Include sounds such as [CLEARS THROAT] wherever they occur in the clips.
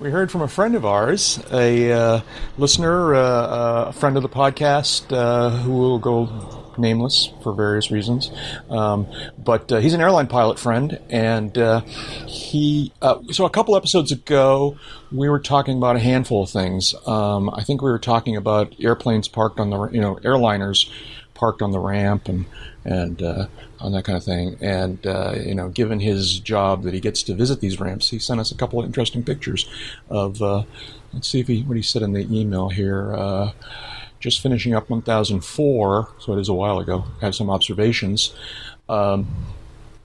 We heard from a friend of ours, a uh, listener, uh, uh, a friend of the podcast, uh, who will go nameless for various reasons. Um, but uh, he's an airline pilot friend, and uh, he. so a couple episodes ago, we were talking about a handful of things. Um, I think we were talking about airplanes parked on the, you know, airliners parked on the ramp and and uh, on that kind of thing. And uh, you know, given his job that he gets to visit these ramps, he sent us a couple of interesting pictures of. Uh, let's see if he what he said in the email here. Uh, just finishing up 1004, so it is a while ago. Had some observations. Um,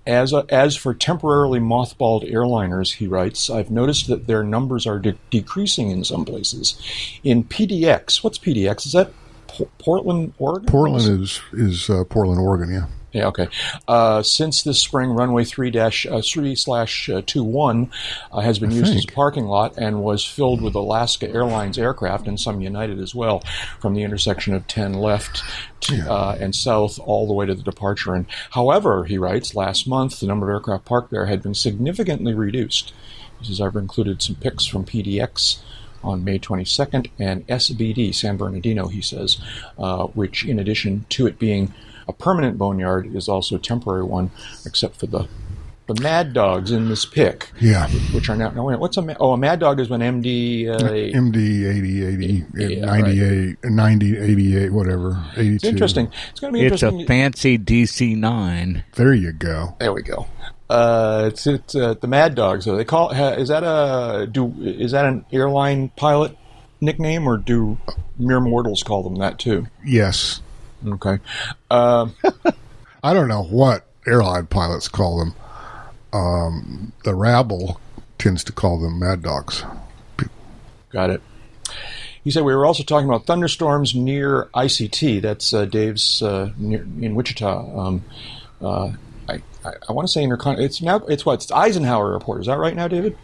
as, a, as for temporarily mothballed airliners, he writes, I've noticed that their numbers are de- decreasing in some places. In PDX, what's PDX? Is that Portland, Oregon? Portland is is uh, Portland, Oregon. Yeah. Yeah. Okay. Uh, since this spring, runway three dash uh, three slash uh, two one uh, has been I used think. as a parking lot and was filled with Alaska Airlines aircraft and some United as well, from the intersection of ten left to, yeah. Uh, and south all the way to the departure. And however, he writes, last month the number of aircraft parked there had been significantly reduced. He says I've included some pics from PDX on May 22nd, and SBD, San Bernardino, he says, uh, which in addition to it being a permanent boneyard is also a temporary one, except for the the mad dogs in this pick. Yeah. Which are now, no, what's a, oh, a mad dog is when MD, uh, MD 80, 80, yeah, 98, right. 90, 88, whatever, 82. It's interesting. It's going to be it's interesting. It's a fancy DC 9. There you go. There we go. Uh, it's it's uh, the Mad Dogs. So they call is that a do is that an airline pilot nickname or do mere mortals call them that too? Yes. Okay. Uh, [LAUGHS] I don't know what airline pilots call them. Um, the rabble tends to call them Mad Dogs. Got it. He said we were also talking about thunderstorms near ICT. That's uh, Dave's uh, near, in Wichita. Um, uh, I, I want to say intercon. It's now. It's what? It's Eisenhower Airport. Is that right now, David?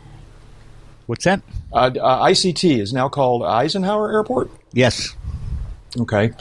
What's that? Uh, uh, ICT is now called Eisenhower Airport. Yes. Okay.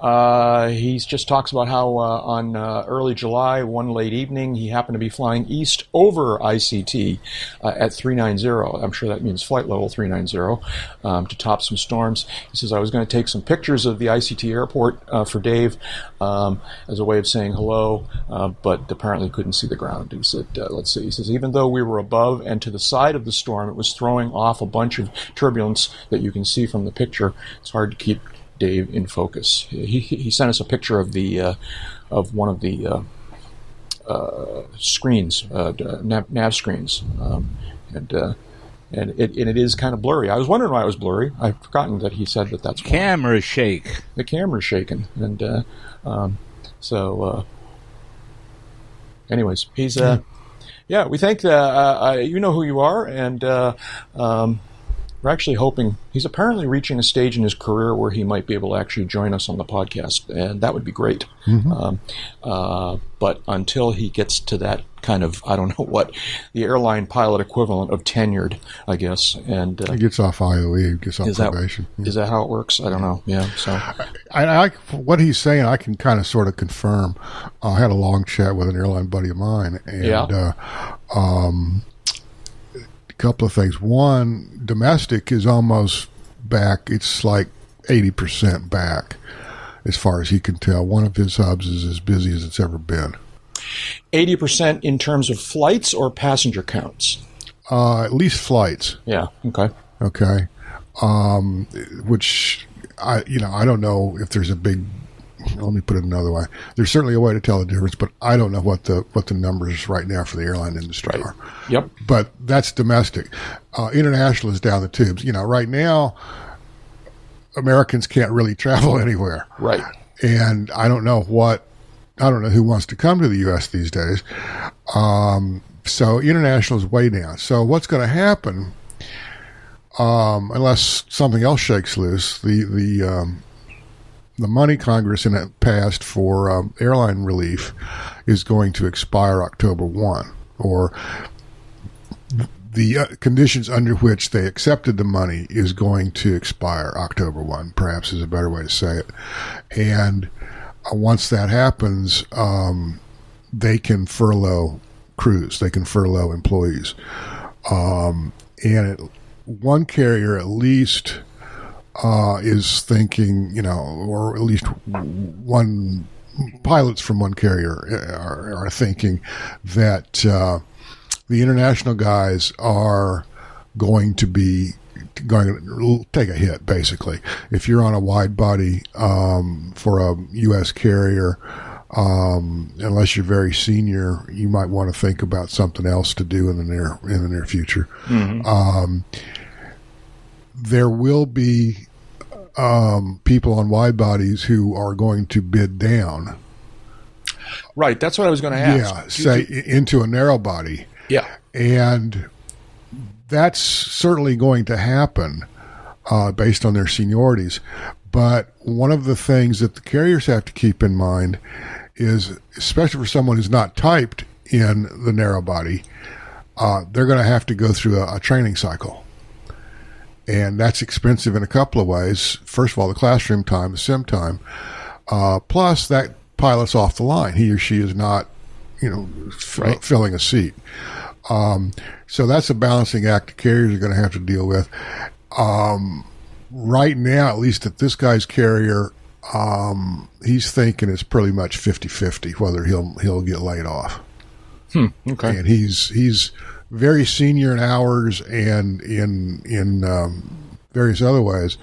Uh, he just talks about how uh, on uh, early July, one late evening, he happened to be flying east over ICT uh, at 390. I'm sure that means flight level 390 um, to top some storms. He says, I was going to take some pictures of the ICT airport uh, for Dave um, as a way of saying hello, uh, but apparently couldn't see the ground. He said, let's see. He says, even though we were above and to the side of the storm, it was throwing off a bunch of turbulence that you can see from the picture. It's hard to keep Dave in focus. He, he sent us a picture of the uh, of one of the uh, uh, screens, uh, nav, nav, screens, um, and uh, and it, and it is kind of blurry. I was wondering why it was blurry. I've forgotten that he said that that's camera why. shake. The camera's shaking, and uh, um, so. anyways, he's yeah. We think you know who you are, and um, we're actually hoping he's apparently reaching a stage in his career where he might be able to actually join us on the podcast, and that would be great. Mm-hmm. Um, uh, but until he gets to that kind of, I don't know what, the airline pilot equivalent of tenured, I guess, and uh, he gets off IOE, gets off is probation. That, yeah. Is that how it works? I don't know. Yeah. So, I, I, what he's saying, I can kind of sort of confirm. I had a long chat with an airline buddy of mine, and yeah. uh, um, couple of things. One, domestic is almost back. It's like 80% back as far as he can tell. One of his hubs is as busy as it's ever been. 80% in terms of flights or passenger counts? Uh, at least flights. Yeah. Okay. Okay. Um, which I, you know, I don't know if there's a big let me put it another way. There's certainly a way to tell the difference, but I don't know what the what the numbers right now for the airline industry right. are. Yep. But that's domestic. Uh, international is down the tubes. You know, right now, Americans can't really [LAUGHS] travel anywhere. Right. And I don't know what I don't know who wants to come to the U.S. these days. Um, so international is way down. So what's going to happen? Um, unless something else shakes loose, the the um, the money Congress passed for um, airline relief is going to expire October 1, or the uh, conditions under which they accepted the money is going to expire October 1, perhaps is a better way to say it. And uh, once that happens, um, they can furlough crews, they can furlough employees. Um, and it one carrier at least uh, is thinking, you know, or at least one pilots from one carrier are, are thinking that uh, the international guys are going to be going to take a hit basically if you're on a wide body um, for a U.S. carrier. Um, unless you're very senior, you might want to think about something else to do in the near in the near future. Um, there will be um, people on wide bodies who are going to bid down. Right. That's what I was going to ask. Yeah, say into a narrow body, Yeah. and that's certainly going to happen uh, based on their seniorities. But one of the things that the carriers have to keep in mind is, especially for someone who's not typed in the narrow body, uh, they're going to have to go through a, a training cycle. And that's expensive in a couple of ways. First of all, the classroom time, the sim time, uh, plus that pilot's off the line. He or she is not, you know, f- Right. filling a seat. Um, so that's a balancing act the carriers are going to have to deal with. Um, right now, at least at this guy's carrier, um, he's thinking it's pretty much 50-50 whether he'll he'll get laid off. Okay. And he's he's very senior in hours and in in um, various other ways,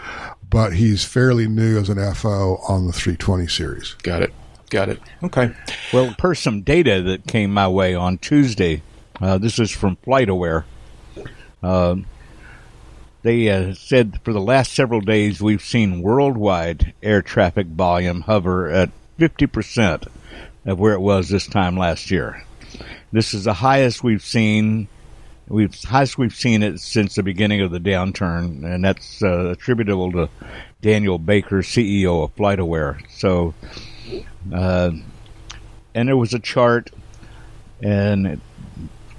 but he's fairly new as an FO on the 320 series. Got it. Got it. Okay. Well, per some data that came my way on Tuesday, uh, this is from FlightAware. Uh, they uh, said for the last several days we've seen worldwide air traffic volume hover at 50% of where it was this time last year. This is the highest we've seen. We've highest we've seen it since the beginning of the downturn, and that's uh, attributable to Daniel Baker, CEO of FlightAware. So, uh, and there was a chart, and it,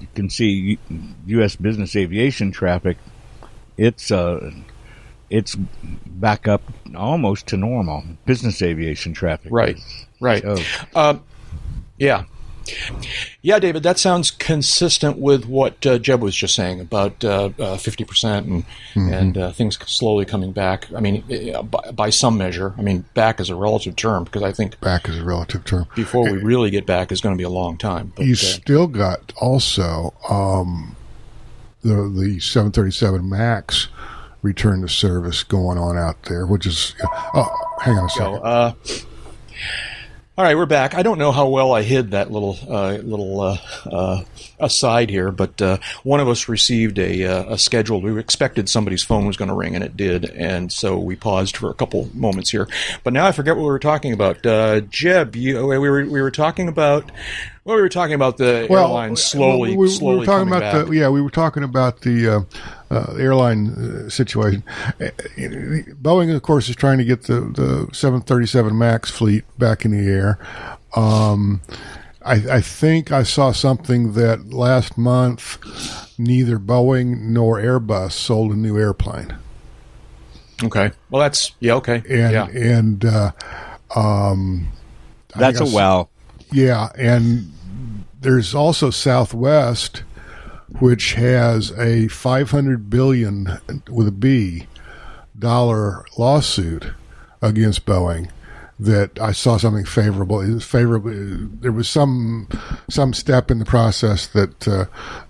you can see U.S. business aviation traffic. It's uh, it's back up almost to normal. Business aviation traffic, Right. Right. Oh. Um, yeah. Yeah, David, that sounds consistent with what uh, Jeb was just saying about uh, uh, 50% and, and uh, things slowly coming back. I mean, uh, by, by some measure. I mean, back is a relative term because I think Back is a relative term. before we really get back is going to be a long time. But, you uh, still got also um, the the 737 Max return to service going on out there, which is oh, hang on a second. uh, all right, we're back. I don't know how well I hid that little uh, little uh, uh, aside here, but uh, one of us received a, uh, a schedule. We expected somebody's phone was going to ring, and it did, and so we paused for a couple moments here. But now I forget what we were talking about. Uh, Jeb, you, we were we were talking about. Well, we were talking about the airlines slowly, we, we, slowly we were talking about back. the yeah, we were talking about the uh, uh, airline uh, situation. Uh, Boeing, of course, is trying to get the the 737 Max fleet back in the air. Um, I, I think I saw something that last month neither Boeing nor Airbus sold a new airplane. okay, well, that's yeah, okay, and yeah, and uh, um, That's a guess- wow. Yeah, and there's also Southwest, which has a 500 billion with a B dollar lawsuit against Boeing. That I saw something favorable. It was favorable. There was some some step in the process that uh,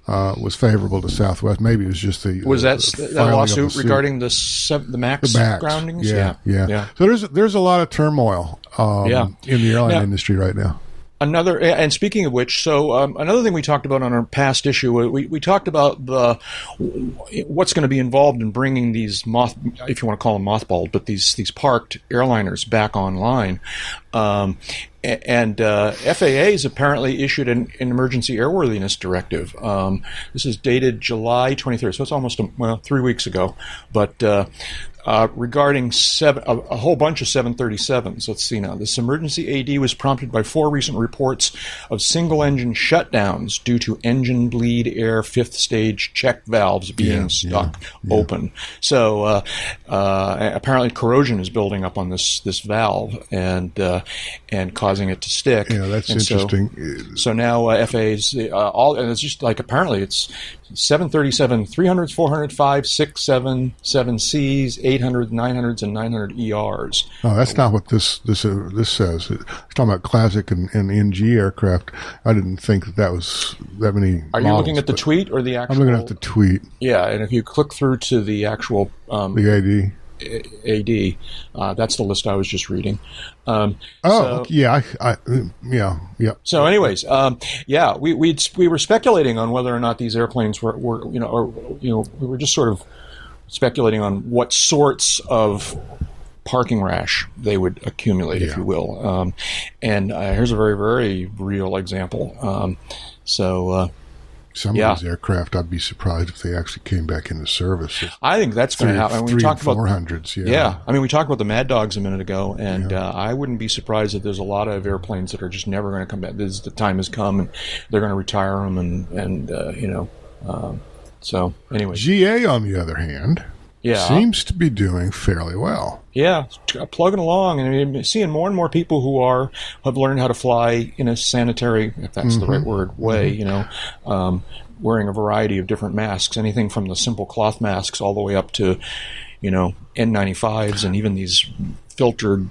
uh, was favorable to Southwest. Maybe it was just the was that the that of the lawsuit suit. regarding the sev- the max, The Max. groundings? Yeah, yeah, yeah. So there's there's a lot of turmoil um, Yeah. in the airline Now- industry right now. Another, and speaking of which, so um, another thing we talked about on our past issue, uh, we, we talked about the what's going to be involved in bringing these moth, if you want to call them mothballed, but these these parked airliners back online. Um, and uh, FAA has apparently issued an, an emergency airworthiness directive. Um, this is dated July 23rd, so it's almost a, well three weeks ago. But uh, uh, regarding seven, a, a, whole bunch of 737s. Let's see now. This emergency AD was prompted by four recent reports of single engine shutdowns due to engine bleed air fifth stage check valves being yeah, stuck yeah, open. So uh, uh, apparently corrosion is building up on this this valve and uh, and causing it to stick. Yeah, that's and interesting. So, so now uh, FAA's uh, all, and it's just like apparently it's 737 300s, 400, 5, 6, 7, 7Cs, 800, 900s, and 900 ERs. Oh, that's not what this this uh, this says. It's talking about classic and, and NG aircraft. I didn't think that that was that many. Are models, you looking at the tweet or the actual? I'm looking at the tweet. Yeah, and if you click through to the actual um, the AD. AD. Uh, that's the list I was just reading. Um, oh, so, yeah, I, I, yeah, yeah. So, anyways, um, yeah, we we we were speculating on whether or not these airplanes were, were you know, or you know, we were just sort of speculating on what sorts of parking rash they would accumulate, yeah. if you will. Um, and uh, here's a very very real example. Um, so. Uh, some yeah. of these aircraft, I'd be surprised if they actually came back into service. I think that's going to happen. we talked about 400s, yeah. Yeah. I mean, we talked about the Mad Dogs a minute ago, and yeah. uh, I wouldn't be surprised if there's a lot of airplanes that are just never going to come back. This, the time has come, and they're going to retire them, and, and uh, you know. Um, so, anyway. GA, on the other hand, yeah. seems to be doing fairly well. Yeah, plugging along, and seeing more and more people who are have learned how to fly in a sanitary, if that's mm-hmm. the right mm-hmm. word, way. Mm-hmm. You know, um, wearing a variety of different masks, anything from the simple cloth masks all the way up to, you know, N95s and even these filtered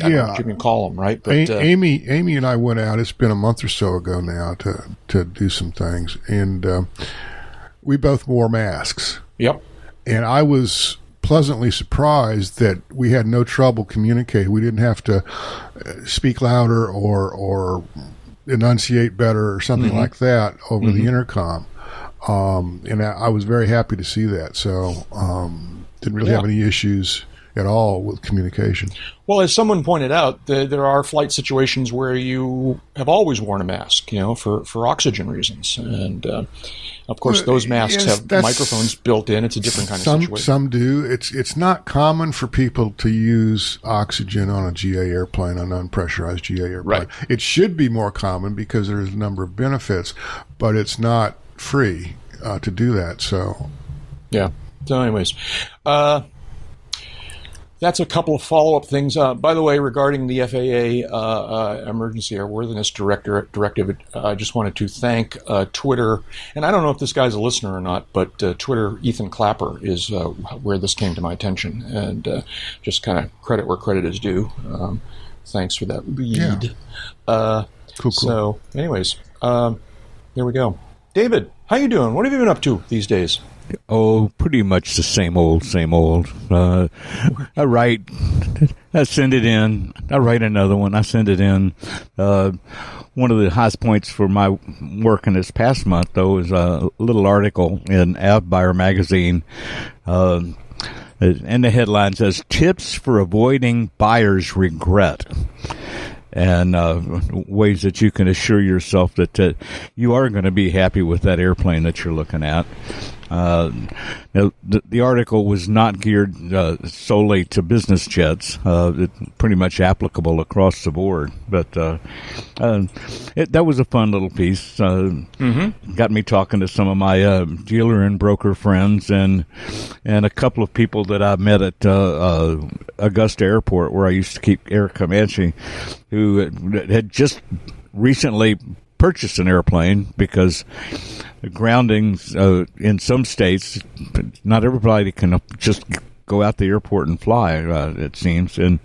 I yeah, you can call them, right? But, uh, Amy, Amy and I went out. It's been a month or so ago now to to do some things, and uh, we both wore masks. Yep. And I was pleasantly surprised that we had no trouble communicating. We didn't have to uh, speak louder or or enunciate better or something mm-hmm. like that over mm-hmm. the intercom. Um, and I, I, was very happy to see that. So um, didn't really yeah. have any issues at all with communication. Well, as someone pointed out, the, there are flight situations where you have always worn a mask, you know, for, for oxygen reasons, and uh, of course, those masks yes, have microphones built in. It's a different kind some, of situation. Some do. It's it's not common for people to use oxygen on a GA airplane, an unpressurized GA airplane. Right. It should be more common because there's a number of benefits, but it's not free uh, to do that. So, yeah. So, anyways, uh, that's a couple of follow up things. Uh, by the way, regarding the FAA uh, uh, emergency airworthiness director, directive, uh, I just wanted to thank uh, Twitter, and I don't know if this guy's a listener or not, but uh, Twitter, Ethan Klapper is where this came to my attention, and just kind of credit where credit is due. Um, thanks for that lead. Yeah. cool, cool. So, anyways, um, there we go. David, how you doing? What have you been up to these days? Oh, pretty much the same old, same old. Uh, I write, I send it in. I write another one. I send it in. Uh, one of the highest points for my work in this past month, though, is a little article in Avbuyer magazine. Uh, and the headline says "Tips for Avoiding Buyer's Regret." and uh, ways that you can assure yourself that uh, you are going to be happy with that airplane that you're looking at. Uh, the, the, article was not geared uh, solely to business jets. Uh, it, pretty much applicable across the board. But uh, uh, it, that was a fun little piece. Uh, mm-hmm. Got me talking to some of my dealer and broker friends, and and a couple of people that I met at Augusta Airport, where I used to keep Air Comanche, who had just recently purchased an airplane because groundings uh, in some states, not everybody can just go out the airport and fly. Uh, it seems, and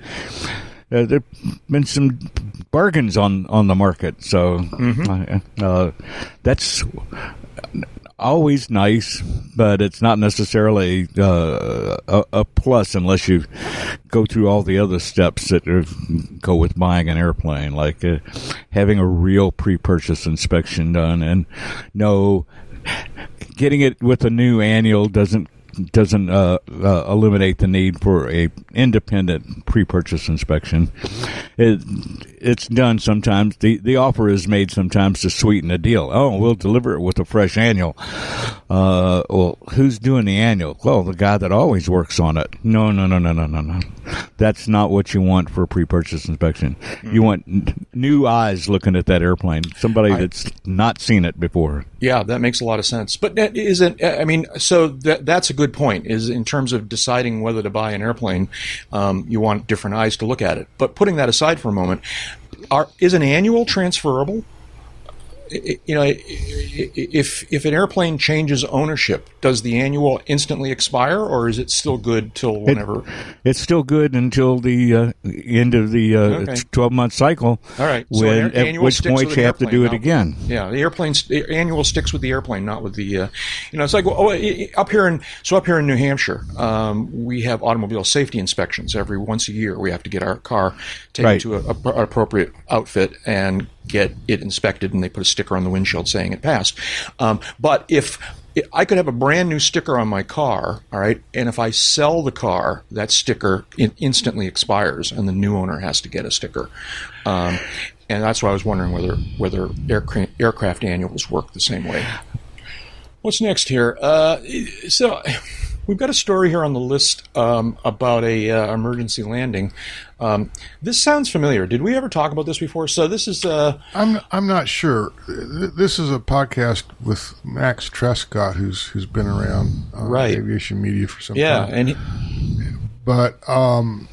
uh, there've been some bargains on on the market. So mm-hmm. Uh, that's always nice, but it's not necessarily uh, a, a, plus unless you go through all the other steps that are, go with buying an airplane, like uh, having a real pre-purchase inspection done, and no, getting it with a new annual doesn't doesn't uh, uh, eliminate the need for a independent pre-purchase inspection. It, it's done sometimes. the The offer is made sometimes to sweeten the deal. Oh, we'll deliver it with a fresh annual. Uh, well, who's doing the annual? Well, the guy that always works on it. No, no, no, no, no, no, no. That's not what you want for a pre-purchase inspection. Mm-hmm. You want n- new eyes looking at that airplane. Somebody I, that's not seen it before. Yeah, that makes a lot of sense. But isn't I mean, so that that's a good point. Is in terms of deciding whether to buy an airplane, um, you want different eyes to look at it. But putting that aside for a moment, are, is an annual transferable? You know, if if an airplane changes ownership, does the annual instantly expire, or is it still good till whenever? It, it's still good until the uh, end of the uh, twelve month cycle. All right. So when, at which point you have to do it again. Yeah, the airplane the annual sticks with the airplane, not with the. Uh, you know, it's like well, oh, up here in so up here in New Hampshire, um, we have automobile safety inspections every once a year. We have to get our car taken right. to an appropriate outfit and get it inspected and they put a sticker on the windshield saying it passed. Um, but if I could have a brand new sticker on my car, all right, and if I sell the car, that sticker in- instantly expires, and the new owner has to get a sticker. Um, and that's why I was wondering whether whether aircraft, aircraft annuals work the same way. What's next here? Uh, so we've got a story here on the list um, about a uh, emergency landing. Um, this sounds familiar. Did we ever talk about this before? So this is. Uh, I'm I'm not sure. This is a podcast with Max Trescott, who's who's been around uh, right. aviation media for some yeah, time. Yeah, and. But um,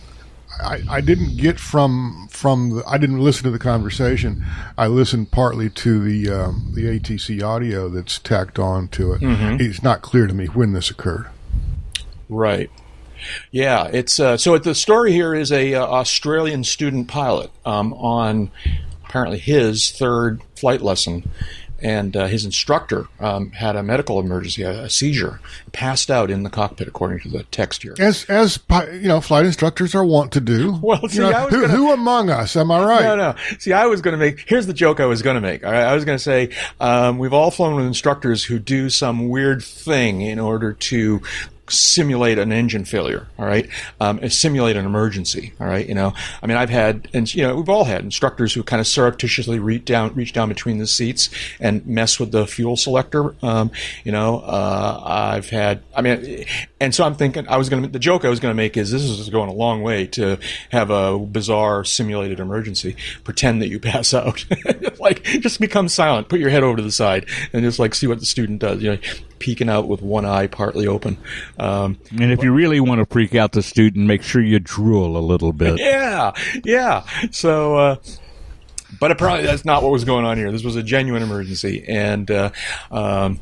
I, I didn't get from from the, I didn't listen to the conversation. I listened partly to the um, the ATC audio that's tacked on to it. Mm-hmm. It's not clear to me when this occurred. Right. Yeah, it's uh, so. The story here is a uh, Australian student pilot um, on apparently his third flight lesson, and uh, his instructor um, had a medical emergency, a, a, seizure, passed out in the cockpit, according to the text here. As as you know, flight instructors are wont to do. [LAUGHS] Well, see, you know, who, gonna, who, among us? Am I right? No, no. See, I was going to make. Here's the joke I was going to make. Right, I was going to say um, we've all flown with instructors who do some weird thing in order to simulate an engine failure, all right, um, simulate an emergency, all right. You know, I mean, I've had, and you know, we've all had instructors who kind of surreptitiously reach down, reach down between the seats and mess with the fuel selector. Um, you know, uh, I've had, I mean, and so I'm thinking, I was going to, the joke I was going to make is this is going a long way to have a bizarre simulated emergency. Pretend that you pass out, [LAUGHS] like just become silent, put your head over to the side, and just like see what the student does. You know, peeking out with one eye partly open. Um, and if you really want to freak out the student, make sure you drool a little bit. [LAUGHS] Yeah, yeah. So, uh, but apparently that's not what was going on here. This was a genuine emergency, and uh, um,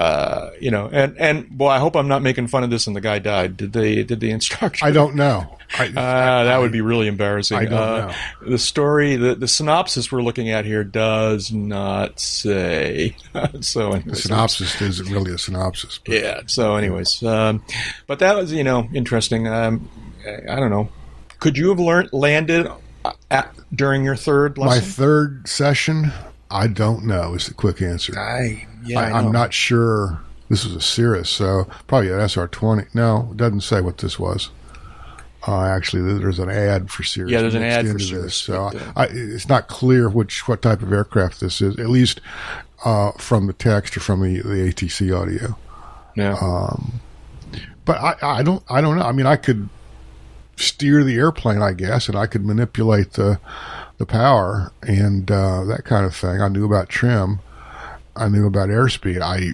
uh, you know, and and boy, I hope I'm not making fun of this. And the guy died. Did they? Did the instructor? I don't know. I, [LAUGHS] uh, that would be really embarrassing. I don't uh, know. The story, the, the synopsis we're looking at here does not say. [LAUGHS] so, anyways, the synopsis isn't really a synopsis. But. Yeah. So, anyways, um, but that was you know interesting. Um, I don't know. Could you have learned landed at, during your third lesson? My third session. I don't know. Is the quick answer. I yeah. I, am not sure. This was a Cirrus, so probably an SR twenty. No, it doesn't say what this was. Uh, actually, there's an ad for Cirrus. Yeah, there's an ad for Cirrus. This, so I, it's not clear which what type of aircraft this is, at least uh, from the text or from the, the ATC audio. Yeah. Um, but I, I don't I don't know. I mean, I could steer the airplane, I guess, and I could manipulate the the power and uh, that kind of thing. I knew about trim. I knew about airspeed. I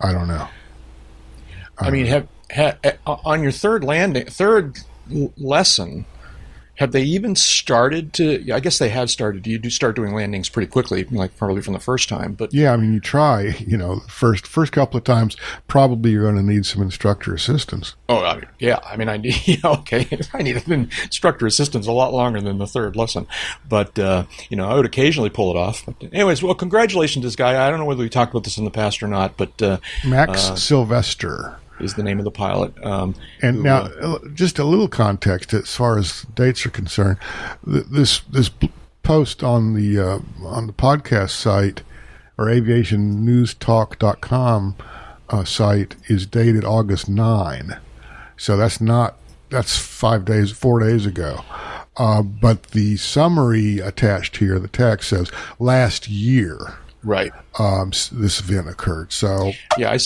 I don't know. I, I mean, have ha, eh, on your third landing, third lesson, have they even started to? I guess they have started. You do start doing landings pretty quickly, like probably from the first time. But yeah, I mean, you try. [LAUGHS] You know, first first couple of times, probably you're going to need some instructor assistance. Oh, I mean, yeah. I mean, I need. [LAUGHS] Okay, I need instructor assistance a lot longer than the third lesson, but uh, you know, I would occasionally pull it off. But anyways, well, congratulations, this guy. I don't know whether we talked about this in the past or not, but uh, Max uh, Sylvester is the name of the pilot. Um, and who, now, uh, just a little context as far as dates are concerned. This this post on the uh, on the podcast site or aviationnewstalk.com uh, site is dated August 9. So that's not, that's five days, four days ago. Uh, but the summary attached here, the text says last year, Right. um, this event occurred. So Yeah, I,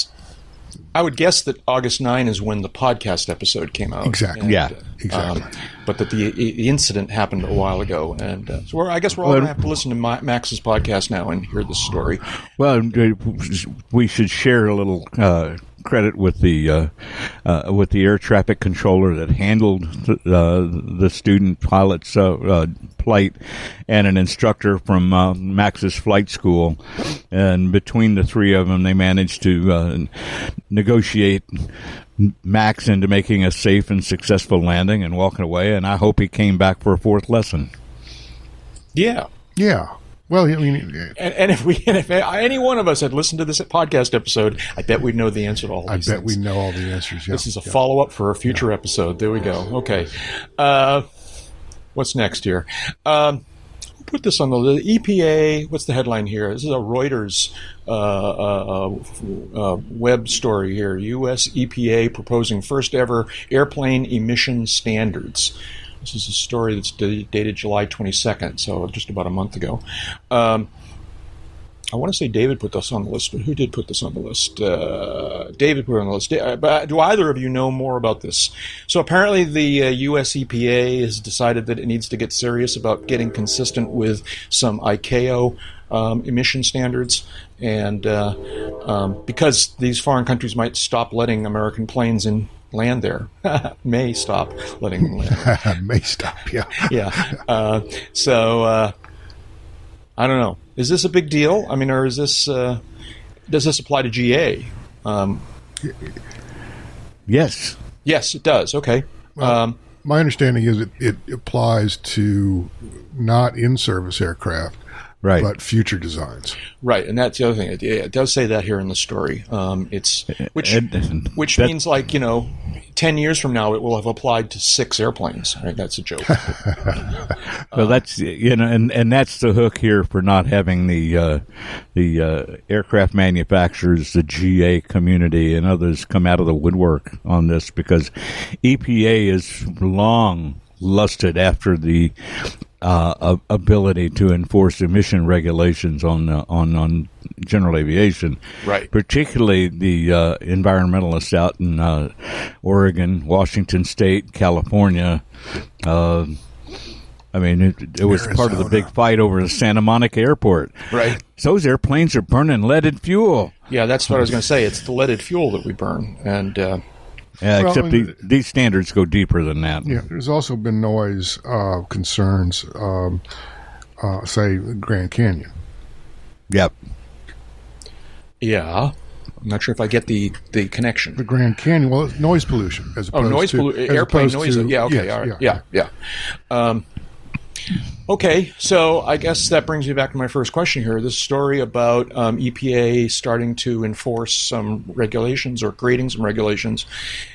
I would guess that August 9 is when the podcast episode came out. Exactly. Yeah, exactly. but that the, the incident happened a while ago. And uh, so we're, I guess we're all going to have to listen to Ma- Max's podcast now and hear this story. Well, we should share a little uh, credit with the uh, uh, with the air traffic controller that handled the, uh, the student pilot's uh, uh, plight, and an instructor from uh, Max's flight school. And between the three of them, they managed to uh, negotiate Max into making a safe and successful landing and walking away. And I hope he came back for a fourth lesson. Yeah. yeah. Well, I mean, And, and if we, [LAUGHS] and if any one of us had listened to this podcast episode, I bet we'd know the answer to all I bet we know all the answers. Yeah. This is a follow up for a future episode. There we go. Okay. Uh, what's next here? Um, put this on the, the EPA? What's the headline here? This is a Reuters uh, uh, uh, web story here. U.S. EPA proposing first ever airplane emission standards. This is a story that's da- dated July 22nd, so just about a month ago. Um, I want to say David put this on the list, but who did put this on the list? Uh, David put it on the list. But do either of you know more about this? So apparently, the uh, U.S. EPA has decided that it needs to get serious about getting consistent with some ICAO um, emission standards, and uh, um, because these foreign countries might stop letting American planes in land there, [LAUGHS] may stop letting them land. [LAUGHS] may stop. Yeah. yeah. Uh, so uh, I don't know. Is this a big deal? I mean, or is this uh, does this apply to GA? Um, Yes. yes, it does. Okay. Um, My understanding is it, it applies to not in service aircraft, Right. but future designs. right, and that's the other thing. It, it does say that here in the story. Um, it's which And- which that- means like you know, ten years from now it will have applied to six airplanes. Right? That's a joke. [LAUGHS] Well, that's you know, and, and that's the hook here for not having the uh, the uh, aircraft manufacturers, the GA community, and others come out of the woodwork on this because EPA is long lusted after the uh, ability to enforce emission regulations on uh, on on general aviation, Right. Particularly the uh, environmentalists out in uh, Oregon, Washington State, California. Uh, I mean, it, it was part of the big fight over the Santa Monica airport. right. Those airplanes are burning leaded fuel. Yeah, that's what I was going to say. It's the leaded fuel that we burn, and uh, Yeah, Well, except the, these standards go deeper than that. Yeah, there's also been noise uh, concerns, um, uh, say Grand Canyon. Yep. yeah. I'm not sure if I get the the connection. The Grand Canyon, well, noise pollution as Oh, opposed noise to pollution, as airplane opposed noise. to- yeah, okay, yes, all right, yeah, yeah. Um, okay, so I guess that brings me back to my first question here. This story about um, EPA starting to enforce some regulations or creating some regulations.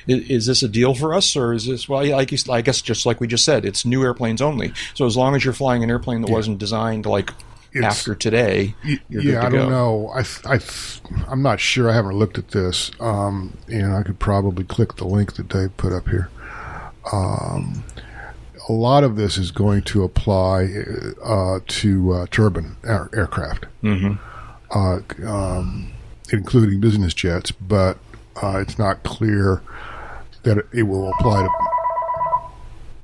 Is, is this a deal for us, or is this well? Like you, I guess just like we just said, it's new airplanes only. So as long as you're flying an airplane that wasn't designed like It's- after today, you're yeah, good to I go. don't know. I, I, I'm not sure. I haven't looked at this, um, and I could probably click the link that Dave put up here. Um, a lot of this is going to apply uh, to uh, turbine air- aircraft, mm-hmm. uh, um, including business jets, but uh, it's not clear that it, it will apply to.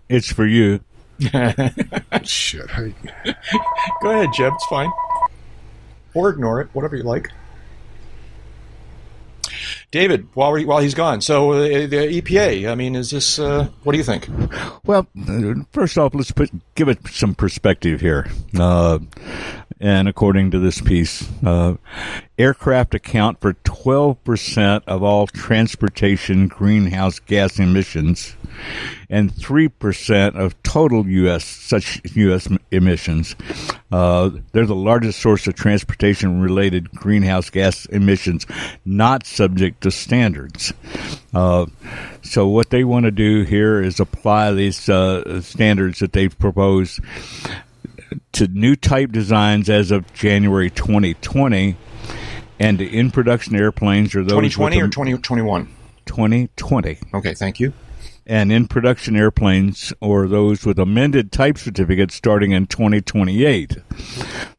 It's for you. [LAUGHS] Shit, hey, Go ahead, Jeb. It's fine. Or ignore it, whatever you like. David, while we, while he's gone, so uh, the EPA. I mean, is this? Uh, what do you think? Well, first off, let's put give it some perspective here. Uh, and according to this piece, uh, aircraft account for 12% of all transportation greenhouse gas emissions and 3% of total U.S. such U.S. emissions. Uh, they're the largest source of transportation related greenhouse gas emissions not subject to standards. Uh, so what they want to do here is apply these uh, standards that they've proposed to new type designs as of January 2020 and the in production airplanes are those 2020 with or a- 2021? 2020. Okay, thank you. And in production airplanes or those with amended type certificates starting in 2028.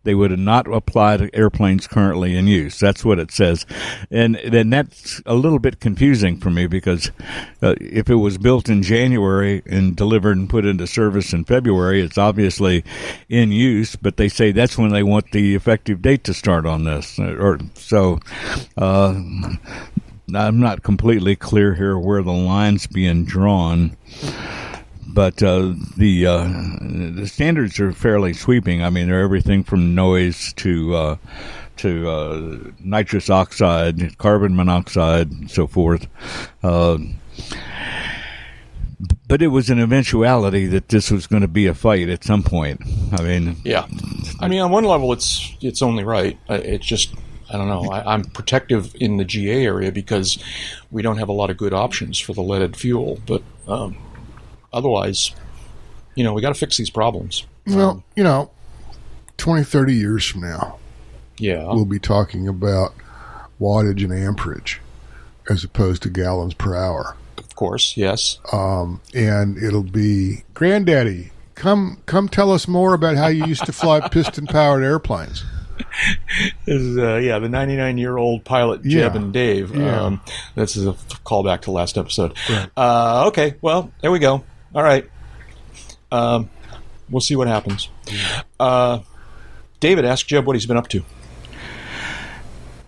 They would not apply to airplanes currently in use. That's what it says. And then that's a little bit confusing for me because uh, if it was built in January and delivered and put into service in February, it's obviously in use, but they say that's when they want the effective date to start on this. Or so uh, I'm not completely clear here where the line's being drawn, but uh, the uh, the standards are fairly sweeping. I mean, they're everything from noise to uh, to uh, nitrous oxide, carbon monoxide, and so forth. Uh, but it was an eventuality that this was going to be a fight at some point. I mean, Yeah, I mean, on one level, it's it's only right. Uh, It's just I don't know. I, I'm protective in the GA area because we don't have a lot of good options for the leaded fuel. But um, otherwise, you know, we got to fix these problems. Well, you know, 20, 30 years from now, Yeah, we'll be talking about wattage and amperage as opposed to gallons per hour. of course, yes. Um, and it'll be, Granddaddy, come come tell us more about how you used to fly [LAUGHS] piston powered airplanes. This is, uh, yeah, the 99 year old pilot Jeb Yeah. and Dave. Yeah. Um, this is a callback to last episode. Uh, okay, well, there we go. All right. Um, we'll see what happens. Uh, David, ask Jeb what he's been up to.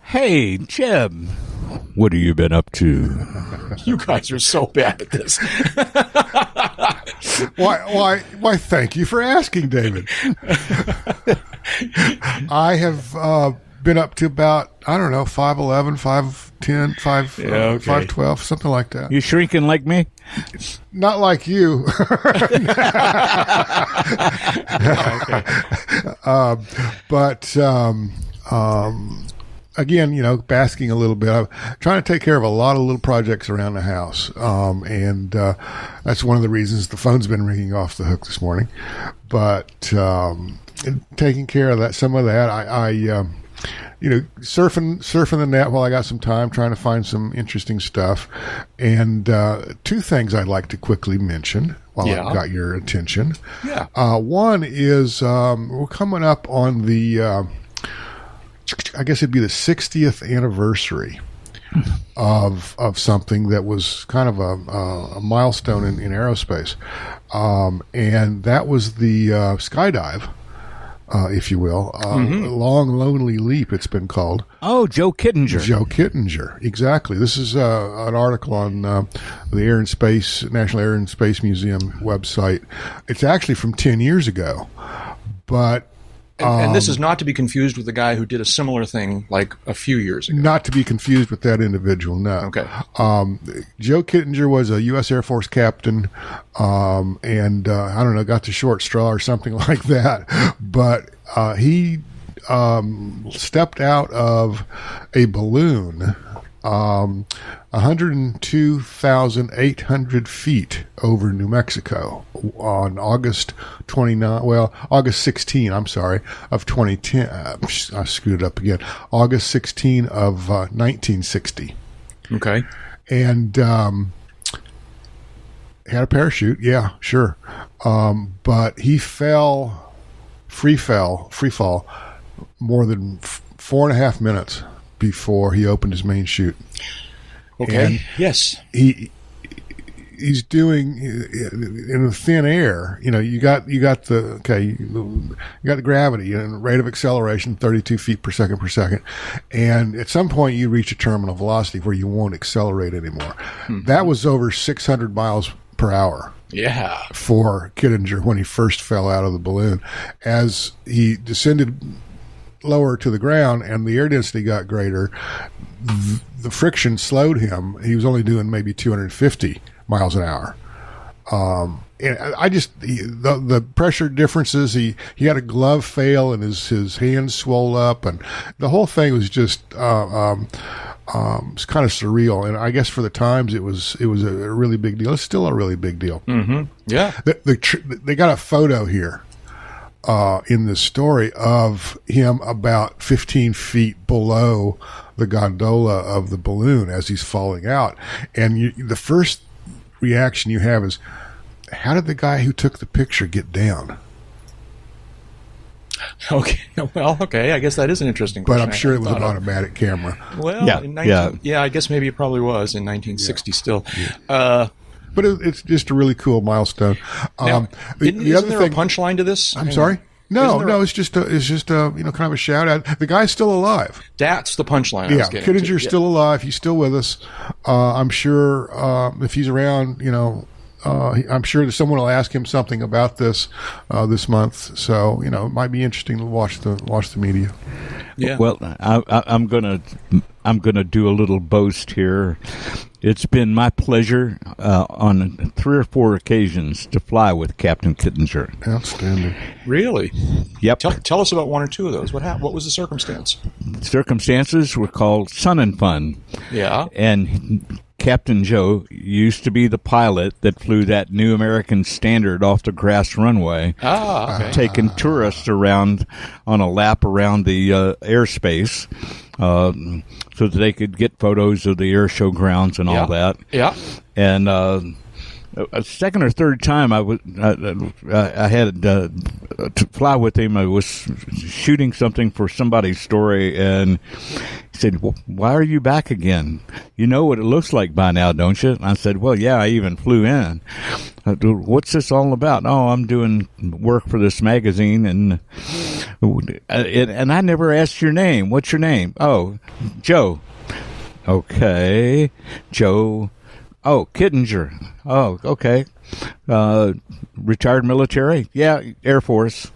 hey, Jeb, what have you been up to? You guys are so bad at this. [LAUGHS] Why, why, why? Thank you for asking, David. [LAUGHS] I have uh, been up to about I don't know 5'11", 5'10", 5, uh, Yeah, okay. 5'12", something like that. You shrinking like me? Not like you. [LAUGHS] um, but um, um, again, you know, basking a little bit. I'm trying to take care of a lot of little projects around the house, um, and uh, that's one of the reasons the phone's been ringing off the hook this morning. But um, taking care of that, some of that, I. I um, you know, surfing surfing the net while I got some time, trying to find some interesting stuff. And uh, two things I'd like to quickly mention while Yeah. I've got your attention. Yeah. Uh, one is um, we're coming up on the, uh, I guess it'd be the 60th anniversary of of something that was kind of a, a, milestone in, in aerospace, um, and that was the uh, skydive. Uh, if you will, uh, long lonely leap. It's been called. Oh, Joe Kittinger. Joe Kittinger. Exactly. This is uh, an article on uh, the Air and Space National Air and Space Museum website. It's actually from ten years ago, but And, and this is not to be confused with the guy who did a similar thing like a few years ago. not to be confused with that individual. No. Okay. Um, Joe Kittinger was a U.S. Air Force captain, um, and uh, I don't know, got the short straw or something [LAUGHS] like that. But uh, he um, stepped out of a balloon. Um, 102,800 feet over New Mexico on August 29, well, August 16, I'm sorry, of 2010. Uh, I screwed it up again. August 16 of uh, 1960 Okay. and um, had a parachute. Yeah, sure. Um, but he fell, free fell, free fall, more than f- four and a half minutes before he opened his main chute. Okay. And- yes. He he's doing in the thin air. You know, you got you got the okay, you got the gravity and rate of acceleration, thirty two feet per second per second, and at some point you reach a terminal velocity where you won't accelerate anymore. Mm-hmm. That was over six hundred miles per hour Yeah. for Kittinger when he first fell out of the balloon. As he descended lower to the ground and the air density got greater, th- the friction slowed him. He was only doing maybe 250 miles an hour. Um, and I just the the pressure differences. He he had a glove fail and his his hands swelled up, and the whole thing was just uh, um, um, it's kind of surreal. And I guess for the times it was it was a, really big deal. It's still a really big deal. Yeah. The, the tr- they got a photo here uh, in this story of him about 15 feet below the gondola of the balloon as he's falling out. And you, the first reaction you have is, how did the guy who took the picture get down? [LAUGHS] Okay. Well, okay. I guess that is an interesting But. I'm sure it was an thought of. automatic camera. Well, Yeah, in 19, yeah. I guess maybe it probably was in 1960 still. Uh, But it, it's just a really cool milestone. now, Um, the, didn't- the isn't other there thing, a punchline to this? I'm sorry. No, Isn't no, a- it's just a, it's just a, you know, kind of a shout out. The guy's still alive. That's the punchline. Yeah, was getting. Kittinger's Yeah. still alive. He's still with us. Uh, I'm sure uh, if he's around, you know, uh, I'm sure that someone will ask him something about this uh, this month. So you know, it might be interesting to watch the watch the media. Yeah. Well, I, I, I'm gonna I'm gonna do a little boast here. It's been my pleasure uh, on three or four occasions to fly with Captain Kittinger. Outstanding. really? Yep. Tell, tell us about one or two of those. What happened? What was the circumstance? Circumstances were called Sun and Fun, Yeah. and Captain Joe used to be the pilot that flew that new American Standard off the grass runway. Ah, okay. taking tourists around on a lap around the uh, airspace uh, so that they could get photos of the air show grounds and all that. Yeah. And uh, a second or third time, I was I, I had uh, to fly with him. I was shooting something for somebody's story, and he said, "Why are you back again? You know what it looks like by now, don't you?" And I said, "Well, yeah, I even flew in." What's this all about? Oh, I'm doing work for this magazine, and and I never asked your name. What's your name? Oh, Joe. Okay, Joe. Oh, Kittinger. Oh, okay. Uh, retired military? Yeah, Air Force.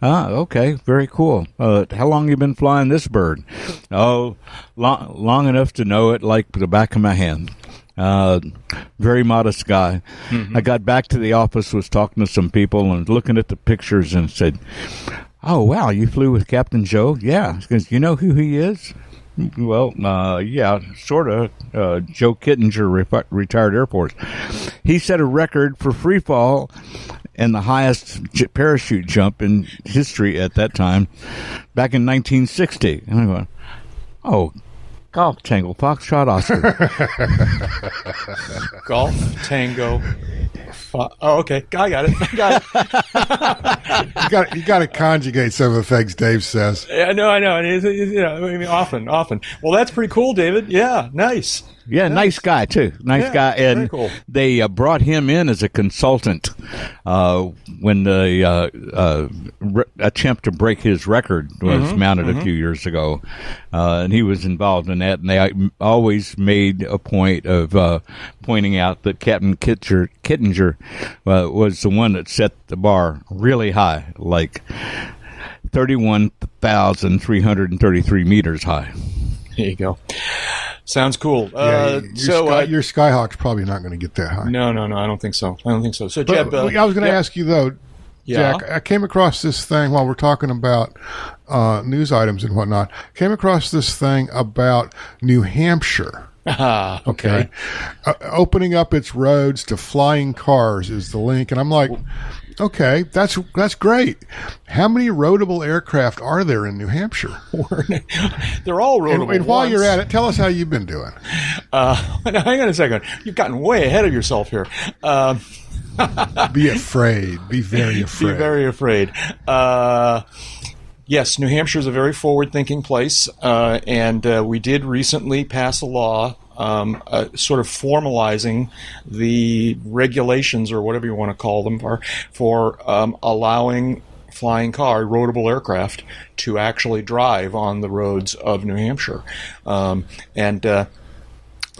Ah, okay. Very cool. Uh, how long you been flying this bird? Oh, long, long enough to know it like the back of my hand. Uh, very modest guy. I got back to the office, was talking to some people and looking at the pictures and said, Oh, wow, you flew with Captain Joe? Yeah. Because you know who he is? Well, uh, yeah, sort of. Uh, Joe Kittinger, re- retired Air Force. He set a record for free fall and the highest j- parachute jump in history at that time, back in 1960. And I went, oh, golf tangle, foxtrot Oscar. Golf, tango. Fu- [LAUGHS] oh, okay. I got it. I got it. You got you got to conjugate some of the things Dave says. Yeah, no, I know. It's, it's, you know, I mean, often, often. Well, that's pretty cool, David. Yeah, nice. Yeah, nice guy too. Nice Yeah, guy, and cool. they uh, brought him in as a consultant uh, when the uh, uh, re- attempt to break his record was Mm-hmm, mounted a few years ago, uh, and he was involved in that. And they uh, always made a point of uh, pointing out that Captain Kittinger, Kittinger uh, was the one that set the bar really high, like thirty-one thousand three hundred and thirty-three meters high. There you go. Sounds cool. Yeah, Uh, your, so, Sky, uh, your Skyhawk's probably not going to get that high. no, no, no, I don't think so. I don't think so. So, But uh, I was going to yeah, ask you though, Yeah. Jack. I came across this thing while we're talking about uh, news items and whatnot. Came across this thing about New Hampshire. [LAUGHS] Ah, okay. Uh, opening up its roads to flying cars is the link, and I'm like, okay, that's that's great. How many roadable aircraft are there in New Hampshire? [LAUGHS] They're all roadable. and while you're at it, tell us how you've been doing. [LAUGHS] uh, [LAUGHS] hang on a second. You've gotten way ahead of yourself here. Um, Be afraid. Be very afraid. be very afraid. Uh, yes, New Hampshire is a very forward-thinking place, uh, and uh, we did recently pass a law. Um, uh, sort of formalizing the regulations or whatever you want to call them for, for um, allowing flying car, roadable aircraft, to actually drive on the roads of New Hampshire. Um, and uh,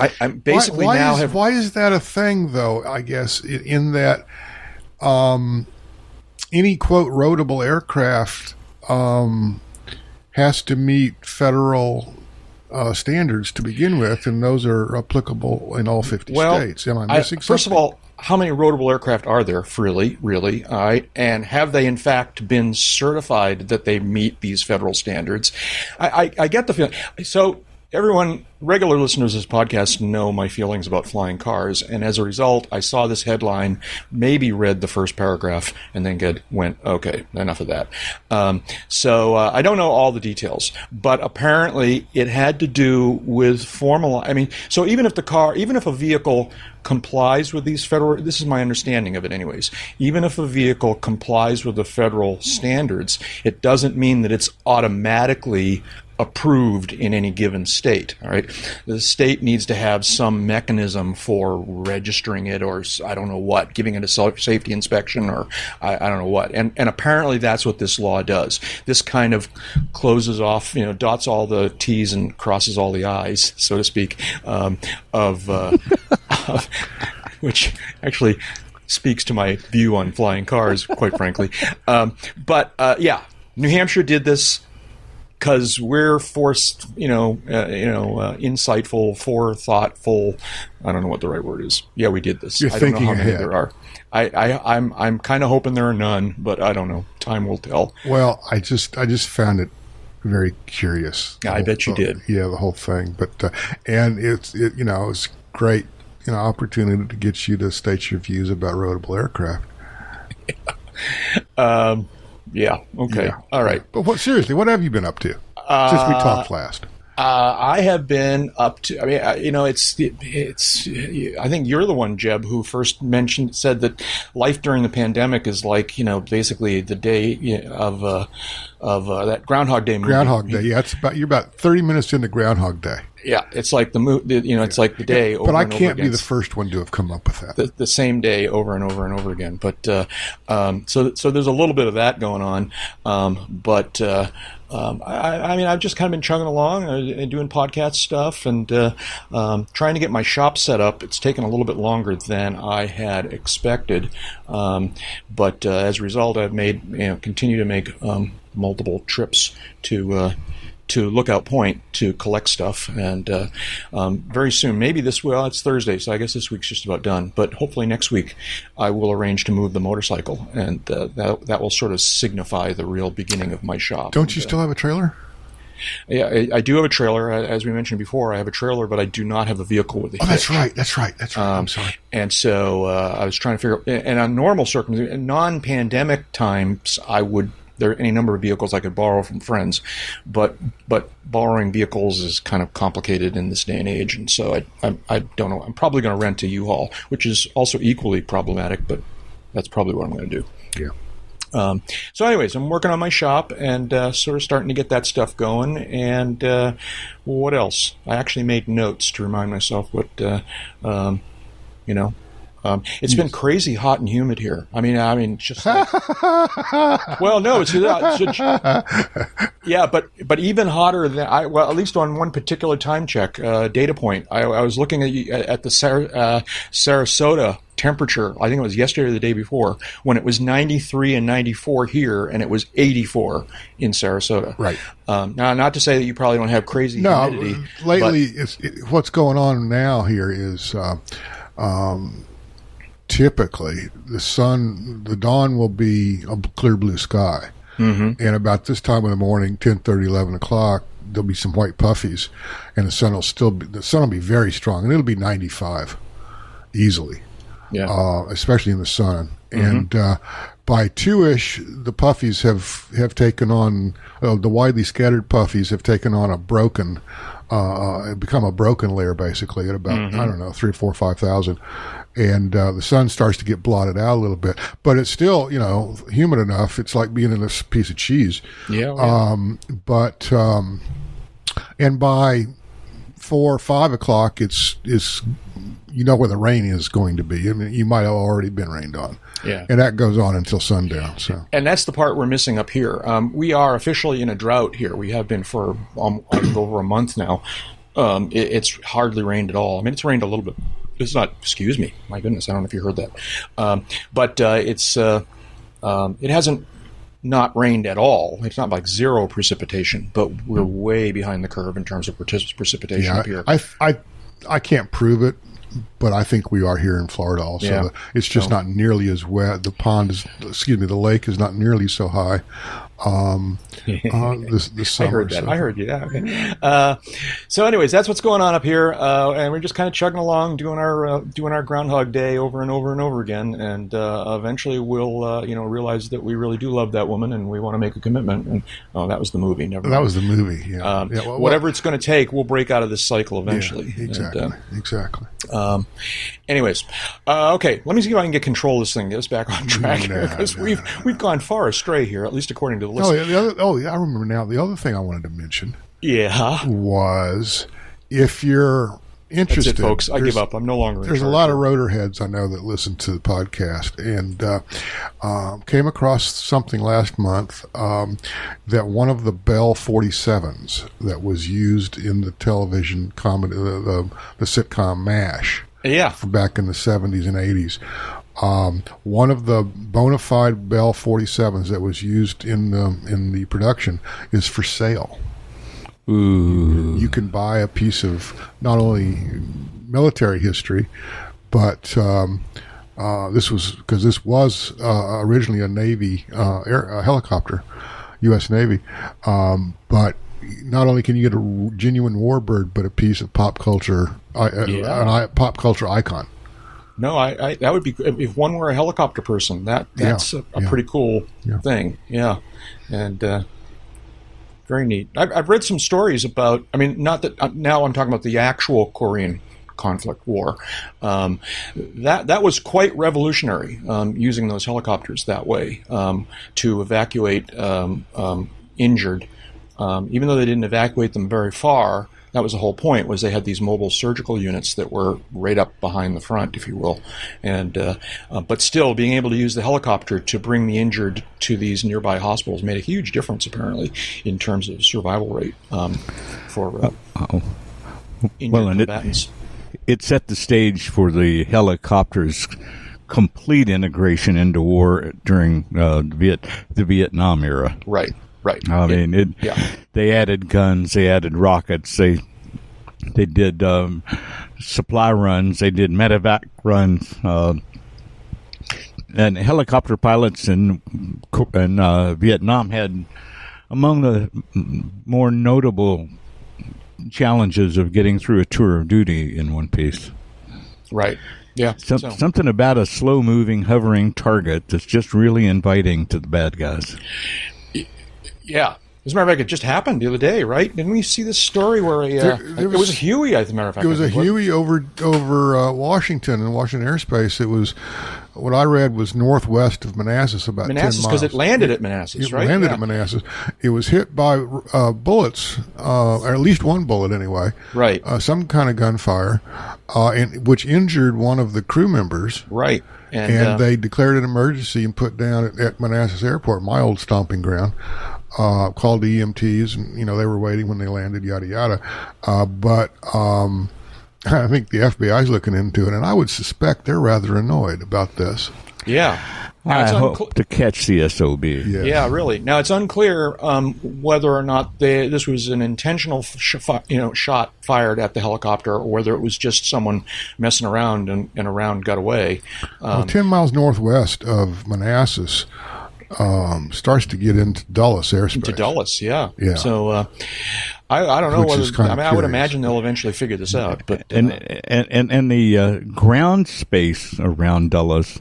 I, I'm basically why, why now is, have why is that a thing though i guess in that um, any quote roadable aircraft um, has to meet federal uh, standards to begin with and those are applicable in all 50 well, states am i I- missing first something? of all, how many roadable aircraft are there, really, really? All right, and have they in fact been certified that they meet these federal standards? I, I, I get the feeling. So everyone, regular listeners of this podcast know my feelings about flying cars, and as a result, I saw this headline, maybe read the first paragraph, and then get, went, okay, enough of that. Um, so uh, I don't know all the details, but apparently it had to do with formal. I mean, so even if the car, even if a vehicle complies with these federal this is my understanding of it anyways even if a vehicle complies with the federal standards it doesn't mean that it's automatically approved in any given state. All right, the state needs to have some mechanism for registering it, or I don't know what, giving it a safety inspection, or I, I, don't know what. And and apparently that's what this law does. This kind of closes off, you know, dots all the T's and crosses all the I's, so to speak, um, of, uh, [LAUGHS] of which actually speaks to my view on flying cars, quite frankly. Um, but uh, yeah, New Hampshire did this because we're forced, you know, uh, you know, uh, insightful, forethoughtful. I don't know what the right word is. Yeah, we did this. You're I don't know how many ahead. there are. I, I, I'm, I'm kind of hoping there are none, but I don't know. Time will tell. Well, I just, I just found it very curious. I bet you did. Yeah, the whole thing. But uh, and it's, it, you know, it's great, you know, opportunity to get you to state your views about roadable aircraft. [LAUGHS] Yeah. Okay. Yeah. All right. But what seriously, what have you been up to since we talked last? Uh, I have been up to. I mean, uh, you know, it's it's. I think you're the one, Jeb, who first mentioned said that life during the pandemic is like you know basically the day of uh, of uh, that Groundhog Day movie. Groundhog Day. Yeah, it's about you're about thirty minutes into Groundhog Day. Yeah, it's like the mo- the- You know, it's like the day. Over But I can't be the first one to have come up with that. the, the same day over and over and over again. But uh, um, so so there's a little bit of that going on. Um, but uh, um, I, I mean, I've just kind of been chugging along uh, and doing podcast stuff and uh, um, trying to get my shop set up. It's taken a little bit longer than I had expected, um, but uh, as a result, I've made you know continue to make um, multiple trips to. To Lookout Point to collect stuff, and uh, um, very soon, maybe this well, it's Thursday, so I guess this week's just about done. But hopefully next week, I will arrange to move the motorcycle, and uh, that that will sort of signify the real beginning of my shop. Don't you And, still have a trailer? yeah, I, I do have a trailer, as we mentioned before. I have a trailer, but I do not have a vehicle with a Oh, that's right. That's right. That's right. Um, I'm sorry. And so uh, I was trying to figure. And on normal circumstances, non-pandemic times, I would there are any number of vehicles I could borrow from friends, but but borrowing vehicles is kind of complicated in this day and age, and so I I, I don't know. I'm probably going to rent a U-Haul, which is also equally problematic, but that's probably what I'm going to do. Yeah. Um, so, anyways, I'm working on my shop and uh, sort of starting to get that stuff going. And uh, what else? I actually made notes to remind myself what uh, um, you know. Um, it's been crazy hot and humid here. I mean, I mean, just like, [LAUGHS] well, no, it's, uh, it's yeah, but but even hotter than I. Well, at least on one particular time check uh, data point, I, I was looking at at the Sar- uh, Sarasota temperature. I think it was yesterday or the day before when it was 93 and 94 here, and it was 84 in Sarasota. Right. Um, now, not to say that you probably don't have crazy No, humidity. lately, it's, it, what's going on now here is uh, um, typically the sun, the dawn will be a clear blue sky. Mm-hmm. And about this time of the morning, 10, 11 o'clock, there'll be some white puffies, and the sun will still be, the sun will be very strong, and it'll be 95 easily yeah. uh, especially in the sun. And uh, by two-ish, the puffies have have taken on uh, the widely scattered puffies have taken on a broken, uh, become a broken layer basically at about I don't know three, four, five thousand, and uh, the sun starts to get blotted out a little bit. But it's still you know humid enough. It's like being in a piece of cheese. yeah. yeah. Um, but um, and by four or five o'clock, it's it's you know where the rain is going to be. I mean, you might have already been rained on, yeah. and that goes on until sundown. So and that's the part we're missing up here. Um, we are officially in a drought here. We have been for um, over a month now. Um, it, it's hardly rained at all. I mean, it's rained a little bit. It's not. Excuse me. My goodness, I don't know if you heard that. Um, but uh, it's uh, um, it hasn't not rained at all. It's not like zero precipitation, but we're way behind the curve in terms of partic- precipitation yeah, here. I, I I can't prove it, but I think we are here in Florida also. Yeah. It's just So- not nearly as wet. The pond is, excuse me, the lake is not nearly so high. Um, [LAUGHS] uh, this, this summer. I heard that. so- I heard you. Yeah. Okay. Uh, so, anyways, that's what's going on up here, uh, and we're just kind of chugging along, doing our uh, doing our Groundhog Day over and over and over again, and uh, eventually we'll uh, you know realize that we really do love that woman, and we want to make a commitment. And oh, that was the movie. Never. That mind. was the movie. Yeah. Um, yeah well, whatever it's going to take, we'll break out of this cycle eventually. yeah, exactly. And, uh, exactly. Um, anyways, uh, okay, let me see if I can get control of this thing, get us back on track because no, we've we've gone far astray here, at least according to the list. Oh, yeah, the other, oh, yeah, I remember now. The other thing I wanted to mention yeah, was if you're interested, it, folks. I there's- give up. I'm no longer. There's a lot of rotor heads I know that listen to the podcast, and uh, um, came across something last month um, that one of the Bell 47s that was used in the television comedy, the, the, the sitcom MASH Yeah, back in the 70s and 80s. Um, one of the bona fide Bell 47s that was used in the in the production is for sale. Ooh. You can buy a piece of not only military history, but um, uh, this was because this was uh, originally a Navy uh, air, a helicopter, U.S. Navy. Um, but not only can you get a genuine warbird, but a piece of pop culture, uh, Yeah. an pop culture icon. no, I, I that would be if one were a helicopter person. That that's Yeah, a, a yeah. pretty cool thing. Yeah, and uh, very neat. I've, I've read some stories about. I mean, not that uh, now I'm talking about the actual Korean conflict war. Um, that that was quite revolutionary um, using those helicopters that way um, to evacuate um, um, injured. Um, even though they didn't evacuate them very far, that was the whole point. Was they had these mobile surgical units that were right up behind the front, if you will, and uh, uh, but still being able to use the helicopter to bring the injured to these nearby hospitals made a huge difference, apparently, in terms of survival rate um, for uh, Oh. Well, and it- combatants. It set the stage for the helicopters' complete integration into war during uh, the, Viet- the Vietnam era. right, right. I mean, it, yeah. they added guns, they added rockets, they they did um, supply runs, they did medevac runs, uh, and helicopter pilots in in uh, Vietnam had among the more notable challenges of getting through a tour of duty in one piece. right, yeah. Some, so- Something about a slow moving, hovering target that's just really inviting to the bad guys. Yeah. As a matter of fact, it just happened the other day, right? Didn't we see this story where a, uh, There- there it was was- a Huey? As a matter of fact, It was I a think, Huey over over uh, Washington and Washington airspace. It was what I read was northwest of Manassas, about Manassas because it landed at Manassas, It right? landed Yeah. at Manassas. It was hit by uh, bullets, uh, or at least one bullet anyway. Right. Uh, some kind of gunfire, uh, and which injured one of the crew members. Right. And, And uh, they declared an emergency and put down at, at Manassas Airport, my old stomping ground. Uh, called the EMTs, and you know they were waiting when they landed, yada yada. Uh, but um, [LAUGHS] I think the FBI's looking into it, and I would suspect they're rather annoyed about this. yeah. Now, I hope uncl- to catch the SOB. Yeah. yeah, really. Now it's unclear um, whether or not they, this was an intentional, sh- fi- you know, shot fired at the helicopter, or whether it was just someone messing around and, and a round got away. Um, Well, 10 miles northwest of Manassas um, starts to get into Dulles airspace. to Dulles, yeah. Yeah. So uh, I, I don't know Which whether. is kinda I mean, I would imagine they'll eventually figure this out. But uh, And, and and and the uh, ground space around Dulles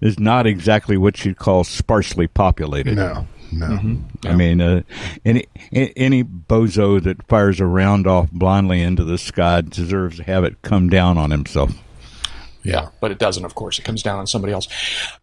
is not exactly what you'd call sparsely populated. No, no. Mm-hmm. I mean, uh, any any bozo that fires a round off blindly into the sky deserves to have it come down on himself. Yeah, but it doesn't, of course. It comes down on somebody else.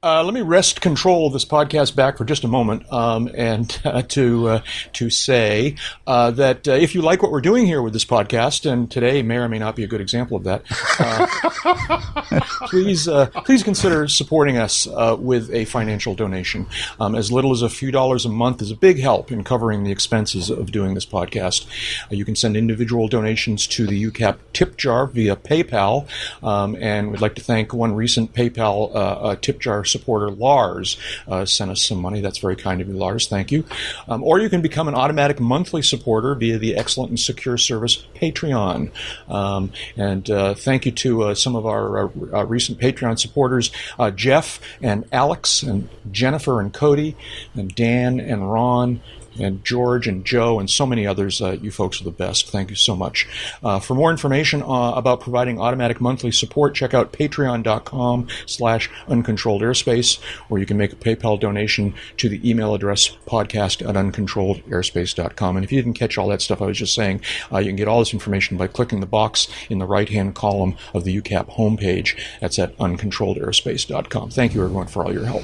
Uh, let me wrest control of this podcast back for just a moment, um, and [LAUGHS] uh, to uh, to say uh, that uh, if you like what we're doing here with this podcast, and today may or may not be a good example of that, uh, [LAUGHS] please please consider supporting us with a financial donation. Um, as little as a few dollars a month is a big help in covering the expenses of doing this podcast. You can send individual donations to the UCAP tip jar via PayPal, um, and we'd like like to thank one recent PayPal uh, uh, tip jar supporter, Lars, uh, sent us some money. That's very kind of you, Lars. Thank you. Um, or you can become an automatic monthly supporter via the excellent and secure service Patreon. Um, and uh, thank you to some of our recent Patreon supporters, Jeff and Alex and Jennifer and Cody and Dan and Ron and George and Joe and so many others. Uh, you folks are the best. Thank you so much. Uh, for more information uh, about providing automatic monthly support, check out patreon.com slash uncontrolled airspace, or you can make a PayPal donation to the email address podcast at uncontrolledairspace.com. And if you didn't catch all that stuff I was just saying, uh, you can get all this information by clicking the box in the right-hand column of the UCAP homepage. That's at uncontrolledairspace.com. Thank you, everyone, for all your help.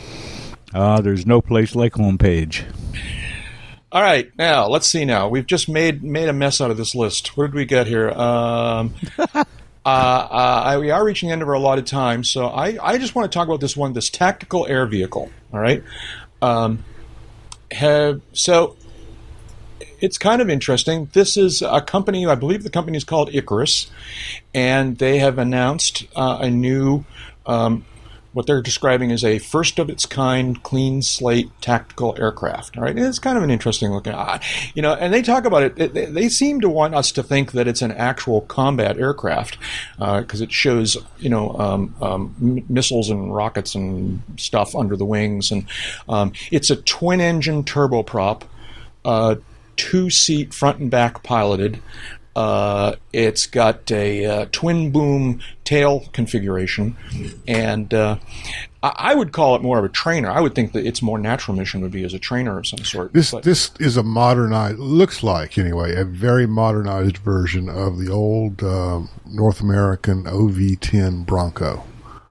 Uh, there's no place like homepage. All right, now let's see. Now we've just made made a mess out of this list. What did we get here? Um, [LAUGHS] uh, uh, we are reaching the end of our allotted time, so I, I just want to talk about this one, this tactical air vehicle. All right, um, have so it's kind of interesting. This is a company, I believe the company is called Icarus, and they have announced uh, a new um, what they're describing as a first of its kind clean slate tactical aircraft. All right, and it's kind of an interesting looking, uh, you know. And they talk about it. They, they, seem to want us to think that it's an actual combat aircraft because uh, it shows, you know, um, um, missiles and rockets and stuff under the wings, and um, it's a twin engine turboprop. Uh, two seat front and back piloted uh, it's got a uh, twin boom tail configuration, and uh, I would call it more of a trainer. I would think that its more natural mission would be as a trainer of some sort. This but, this is a modernized, looks like anyway, a very modernized version of the old um, North American OV-10 Bronco.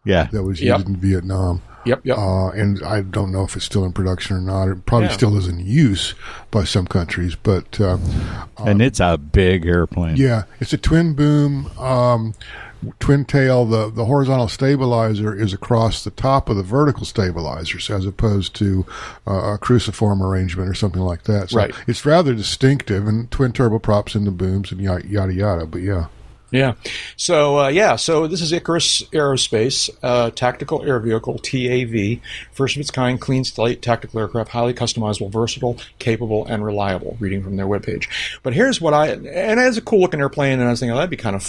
Yeah, that was used yep. in Vietnam. Yep, yep. Uh, and I don't know if it's still in production or not. It probably yeah. still is in use by some countries, but uh, and it's a big airplane. Yeah, it's a twin boom. Um, twin tail, the, the horizontal stabilizer is across the top of the vertical stabilizers as opposed to uh, a cruciform arrangement or something like that. So right. it's rather distinctive and twin turboprops in the booms and yada, yada, yada. But yeah. Yeah. So uh, yeah. So this is Icarus Aerospace, uh, tactical air vehicle (TAV), first of its kind, clean slate tactical aircraft, highly customizable, versatile, capable, and reliable. Reading from their webpage. But here's what I and it's a cool looking airplane, and I was thinking oh, that'd be kind of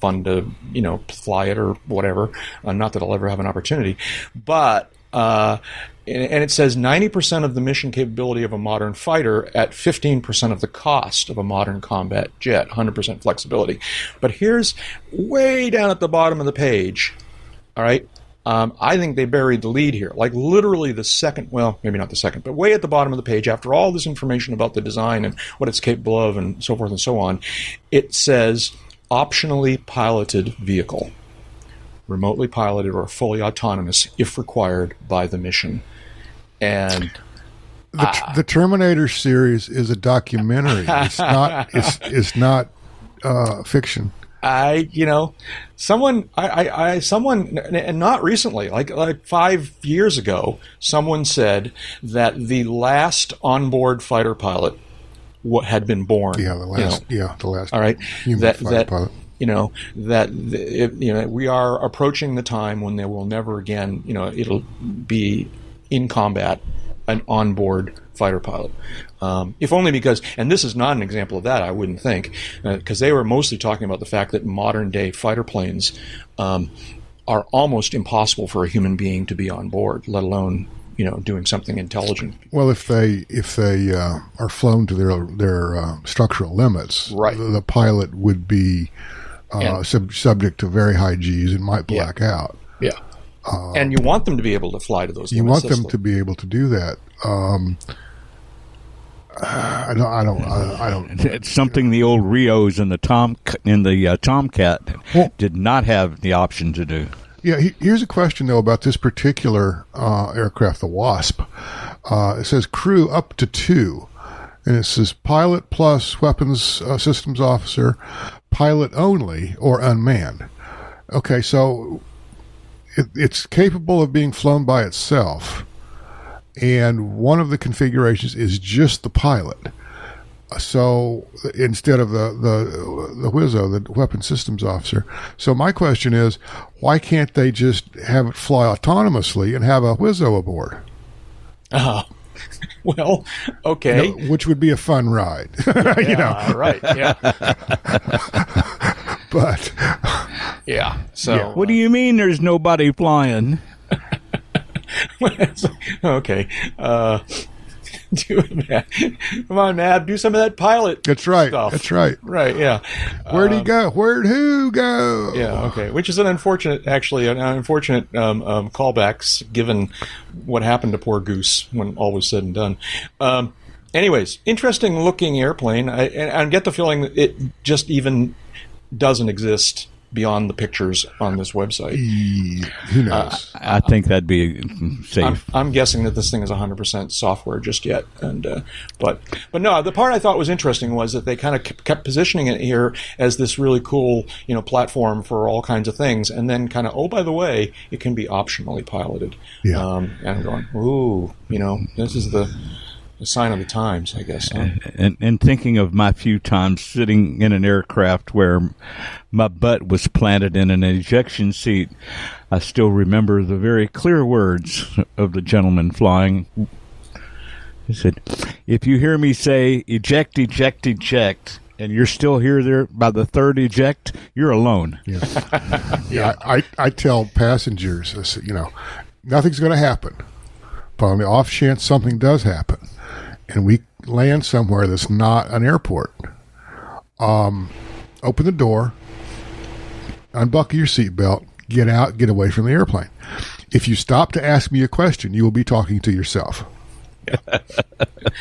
fun to you know fly it or whatever. Uh, not that I'll ever have an opportunity, but uh, and it says 90% of the mission capability of a modern fighter at 15% of the cost of a modern combat jet, 100% flexibility. But here's way down at the bottom of the page, all right? Um, I think they buried the lead here. Like literally the second, well, maybe not the second, but way at the bottom of the page, after all this information about the design and what it's capable of and so forth and so on, it says optionally piloted vehicle remotely piloted or fully autonomous if required by the mission. And the, uh, the Terminator series is a documentary. It's not. [LAUGHS] It's, it's not uh, fiction. I, you know, someone, I, I, I, someone, and not recently, like like five years ago, someone said that the last onboard fighter pilot what had been born. Yeah, the last. You know, yeah, the last. All right, human that, fighter that, pilot you know that you know we are approaching the time when there will never again you know it'll be in combat an onboard fighter pilot um, if only because and this is not an example of that i wouldn't think because uh, they were mostly talking about the fact that modern day fighter planes um, are almost impossible for a human being to be on board let alone you know doing something intelligent. Well, if they if they uh, are flown to their their uh, structural limits, right. the, the, pilot would be uh, sub- subject to very high G's and might black yeah. out. Yeah. Uh, and you want them to be able to fly to those. You want them to be able to do that. Um, [SIGHS] I don't. I don't. I don't. It's something the old RIOs and the Tom in the uh, Tomcat well, did not have the option to do. Yeah. He, here's a question though about this particular uh, aircraft, the Wasp. Uh, it says crew up to two, and it says pilot plus weapons uh, systems officer, pilot only or unmanned. Okay, so it, it's capable of being flown by itself, and one of the configurations is just the pilot. Uh, so instead of the the the Wizzo, the weapon systems officer. So my question is, why can't they just have it fly autonomously and have a Wizzo aboard? Oh, [LAUGHS] well, okay. You know, which would be a fun ride, [LAUGHS] you know. Right. Yeah. [LAUGHS] But Yeah. So What do you mean there's nobody flying? [LAUGHS] okay. Uh, do that. Come on, Mav. Do some of that pilot. that's right. Stuff. That's right. Right. Yeah. Where'd he go? Where'd who go? Yeah. Okay. Which is an unfortunate, actually, an unfortunate um, um, callbacks given what happened to poor Goose when all was said and done. Um, anyways, interesting looking airplane. I, and I get the feeling that it just even doesn't exist beyond the pictures on this website. Who knows? I think that'd be safe. I'm, I'm guessing that this thing is 100% software just yet, and uh, but but no, the part I thought was interesting was that they kind of kept positioning it here as this really cool, you know, platform for all kinds of things, and then kind of oh by the way, it can be optionally piloted. Yeah. Um, and I'm going, ooh, you know, this is the, the sign of the times, I guess. Huh? and, and thinking of my few times sitting in an aircraft where my butt was planted in an ejection seat, I still remember the very clear words of the gentleman flying. He said, If you hear me say eject, eject, eject, and you're still here there by the third eject, you're alone. Yeah, [LAUGHS] I, I, I tell passengers, I say, you know, nothing's going to happen. But on the off chance something does happen, and we land somewhere that's not an airport, um, open the door, unbuckle your seatbelt, get out, get away from the airplane. If you stop to ask me a question, you will be talking to yourself. [LAUGHS]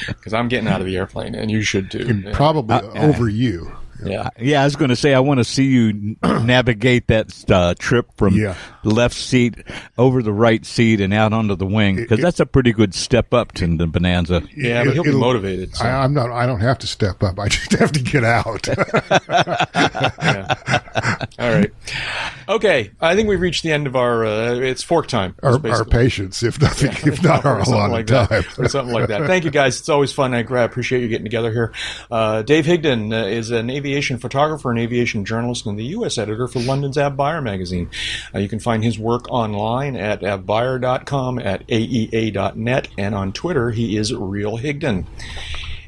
Because I'm getting out of the airplane, and you should too. And Yeah. probably over you. yeah. Yeah, I was going to say I want to see you [CLEARS THROAT] navigate that uh, trip from Yeah. The left seat over the right seat and out onto the wing because that's a pretty good step up to the Bonanza. Yeah, but he'll be motivated. So. I, I'm not. I don't have to step up. I just have to get out. [LAUGHS] All right. Okay, I think we've reached the end of our. Uh, it's fork time. our, our patience, if nothing, if not our or [LAUGHS] something allotted like time. that, or something like that. Thank you, guys. It's always fun. I I appreciate you getting together here. Uh, Dave Higdon uh, is an aviation photographer and aviation journalist and the U.S. editor for London's AvBuyer magazine. Uh, you can find his work online at avbuyer.com, at aea.net, and on Twitter he is Real Higdon.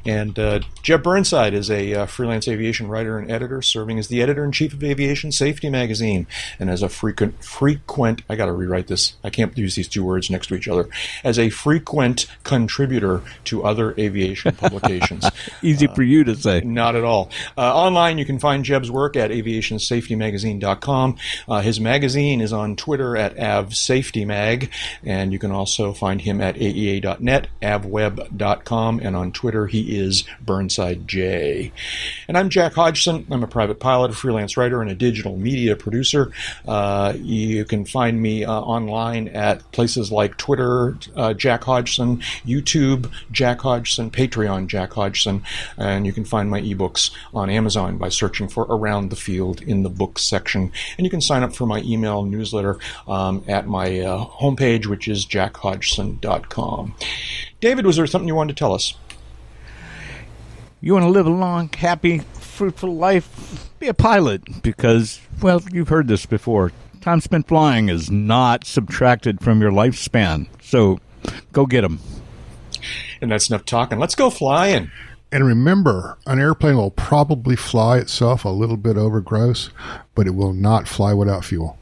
And uh, Jeb Burnside is a uh, freelance aviation writer and editor, serving as the editor in chief of Aviation Safety magazine, and as a frequent frequent. I got to rewrite this. I can't use these two words next to each other. As a frequent contributor to other aviation publications. [LAUGHS] Easy for you to say. Not at all. Uh, online, you can find Jeb's work at aviationsafetymagazine.com. Uh, his magazine is on Twitter at avsafetymag, and you can also find him at aea.net, avweb.com, and on Twitter he is Burnside J. And I'm Jack Hodgson. I'm a private pilot, a freelance writer, and a digital media producer. Uh, you can find me uh, online at places like Twitter, uh, Jack Hodgson, YouTube, Jack Hodgson, Patreon, Jack Hodgson, and you can find my ebooks on Amazon by searching for Around the Field in the books section. And you can sign up for my email newsletter um, at my uh, homepage, which is jackhodgson.com. David, was there something you wanted to tell us? You want to live a long, happy, fruitful life? Be a pilot because, well, you've heard this before. Time spent flying is not subtracted from your lifespan. So go get them. And that's enough talking. Let's go flying. And remember, an airplane will probably fly itself a little bit over gross, but it will not fly without fuel.